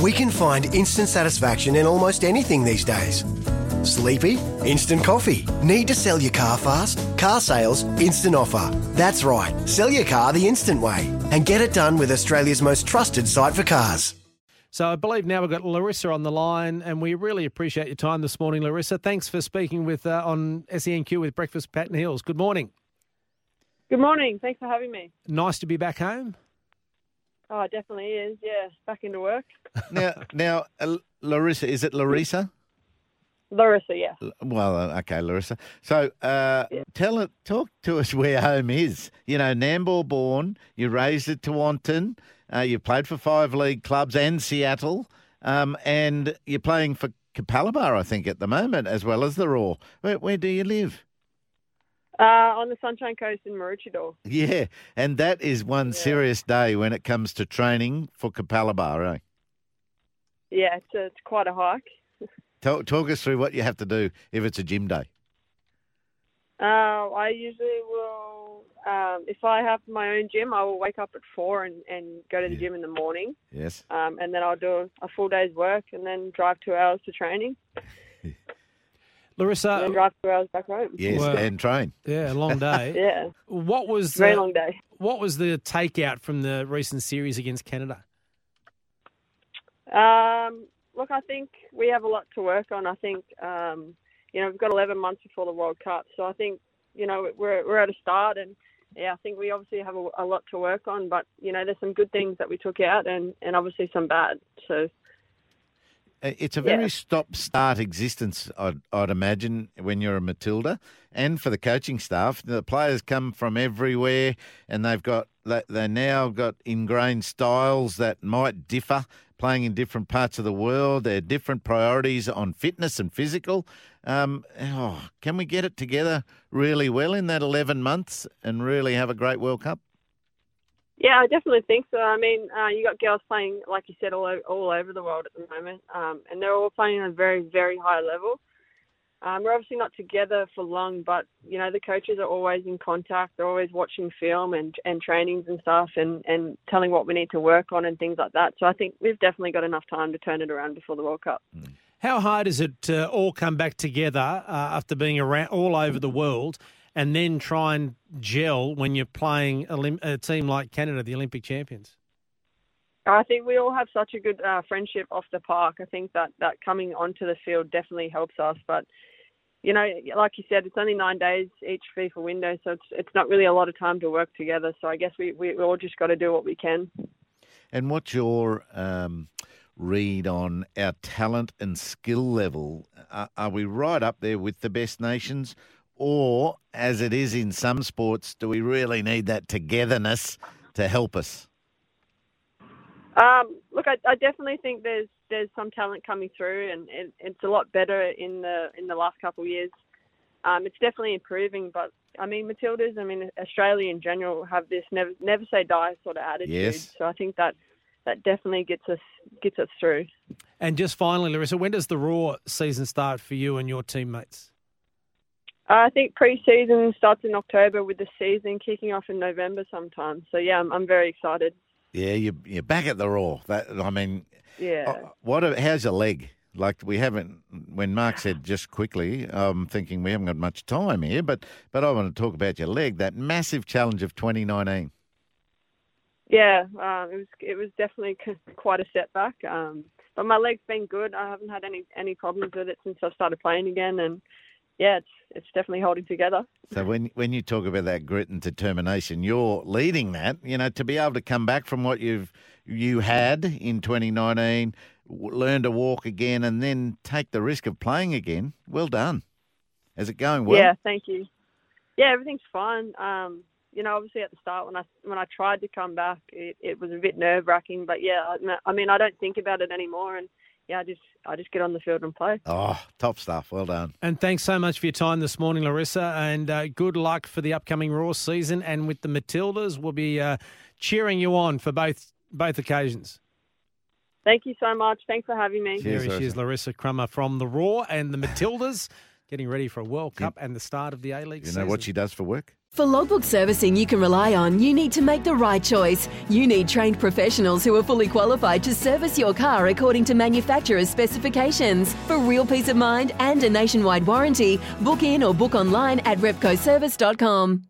We can find instant satisfaction in almost anything these days. Sleepy? Instant coffee. Need to sell your car fast? Car sales, instant offer. That's right, sell your car the instant way and get it done with Australia's most trusted site for cars. So I believe now we've got Larissa on the line, and we really appreciate your time this morning, Larissa. Thanks for speaking with uh, on SENQ with Breakfast Pat and Heals. Good morning. Good morning. Thanks for having me. Nice to be back home. Oh, it definitely is. Yeah, back into work. Now, now, uh, Larissa, is it Larissa? Larissa, yeah. L- Well, uh, okay, Larissa. So, uh, tell it, talk to us where home is. You know, Nambour born. You raised at Tewantin. Uh, you played for five league clubs and Seattle, um, and you're playing for Capalaba, I think, at the moment, as well as the Roar. Where, where do you live? Uh, on the Sunshine Coast in Maroochydore. Yeah, and that is one serious day when it comes to training for Capalaba, eh? Yeah, it's, a, it's quite a hike. Talk, talk us through what you have to do if it's a gym day. Uh, I usually will, um, if I have my own gym, I will wake up at four and, and go to the gym in the morning. Yes. Um, and then I'll do a full day's work and then drive two hours to training. Larissa. and drive two hours back home. Yes, Well- and train. Yeah, a long day. Yeah. What was Very uh, long day. What was the takeout from the recent series against Canada? Um, look, I think we have a lot to work on. I think, um, you know, we've got 11 months before the World Cup, so I think, you know, we're we're at a start, and yeah, I think we obviously have a, a lot to work on. But you know, there's some good things that we took out, and and obviously some bad. So It's a very Yeah. stop-start existence, I'd, I'd imagine, when you're a Matilda, and for the coaching staff. The players come from everywhere, and they've got they they now got ingrained styles that might differ, playing in different parts of the world. They're different priorities on fitness and physical. Um, oh, can we get it together really well in that 11 months and really have a great World Cup? Yeah, I definitely think so. I mean, uh, you got girls playing, like you said, all o- all over the world at the moment, um, and they're all playing at a very very high level. Um, we're obviously not together for long, but you know the coaches are always in contact. They're always watching film and and trainings and stuff, and and telling what we need to work on and things like that. So I think we've definitely got enough time to turn it around before the World Cup. How hard is it to all come back together uh, after being around all over the world and then try and gel when you're playing a team like Canada, the Olympic champions? I think we all have such a good uh, friendship off the park. I think that that coming onto the field definitely helps us. But you know, like you said, it's only nine days each FIFA window, so it's it's not really a lot of time to work together. So I guess we we, we all just got to do what we can. And what's your um, read on our talent and skill level? Are, are we right up there with the best nations? Or, as it is in some sports, do we really need that togetherness to help us? Um, look, I, I definitely think there's there's some talent coming through, and it, it's a lot better in the in the last couple of years. Um, it's definitely improving, but I mean, Matildas, I mean, Australia in general have this never never say die sort of attitude. Yes. So I think that that definitely gets us gets us through. And just finally, Larissa, when does the Roar season start for you and your teammates? I think pre-season starts in October with the season kicking off in November sometime. So yeah, I'm, I'm very excited. Yeah, you, you're back at the Roar. That I mean, Yeah. uh, what? How's your leg? Like we haven't. When Mark said just quickly, I'm thinking we haven't got much time here, but but I want to talk about your leg. That massive challenge of 2019. Yeah, um, it was it was definitely quite a setback. Um, but my leg's been good. I haven't had any any problems with it since I started playing again, and yeah, it's it's definitely holding together. So when when you talk about that grit and determination, you're leading that. You know, to be able to come back from what you've you had in 2019, learn to walk again, and then take the risk of playing again. Well done. Is it going well? Yeah, thank you. Yeah, everything's fine. Um, you know, obviously at the start when I when I tried to come back, it, it was a bit nerve wracking. But yeah, I, I mean, I don't think about it anymore, and yeah, I just I just get on the field and play. Oh, top stuff. Well done. And thanks so much for your time this morning, Larissa. And uh, good luck for the upcoming Roar season. And with the Matildas, we'll be uh, cheering you on for both both occasions. Thank you so much. Thanks for having me. Cheers, Here she is, Larissa Crummer from the Roar and the Matildas, getting ready for a World Cup and the start of the A League. You know what she does for work? For logbook servicing you can rely on, you need to make the right choice. You need trained professionals who are fully qualified to service your car according to manufacturer's specifications. For real peace of mind and a nationwide warranty, book in or book online at repcoservice.com.